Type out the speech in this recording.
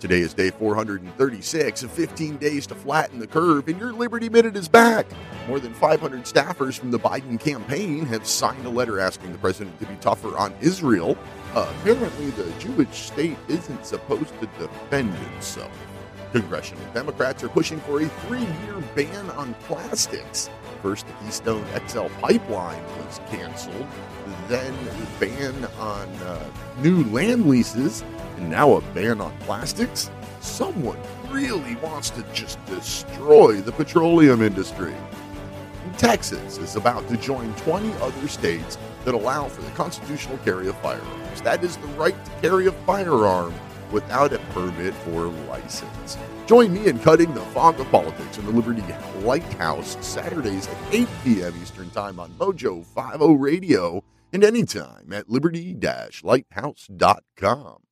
Today is day 436 of 15 days to flatten the curve, and your Liberty Minute is back. More than 500 staffers from the Biden campaign have signed a letter asking the president to be tougher on Israel. Uh, apparently, the Jewish state isn't supposed to defend itself. Congressional Democrats are pushing for a three year ban on plastics. First, the Keystone XL pipeline was canceled, then a ban on uh, new land leases, now a ban on plastics? Someone really wants to just destroy the petroleum industry. Texas is about to join 20 other states that allow for the constitutional carry of firearms. That is the right to carry a firearm without a permit or license. Join me in cutting the fog of politics in the Liberty Lighthouse Saturdays at 8 p.m. Eastern Time on Mojo 50 Radio and anytime at liberty-lighthouse.com.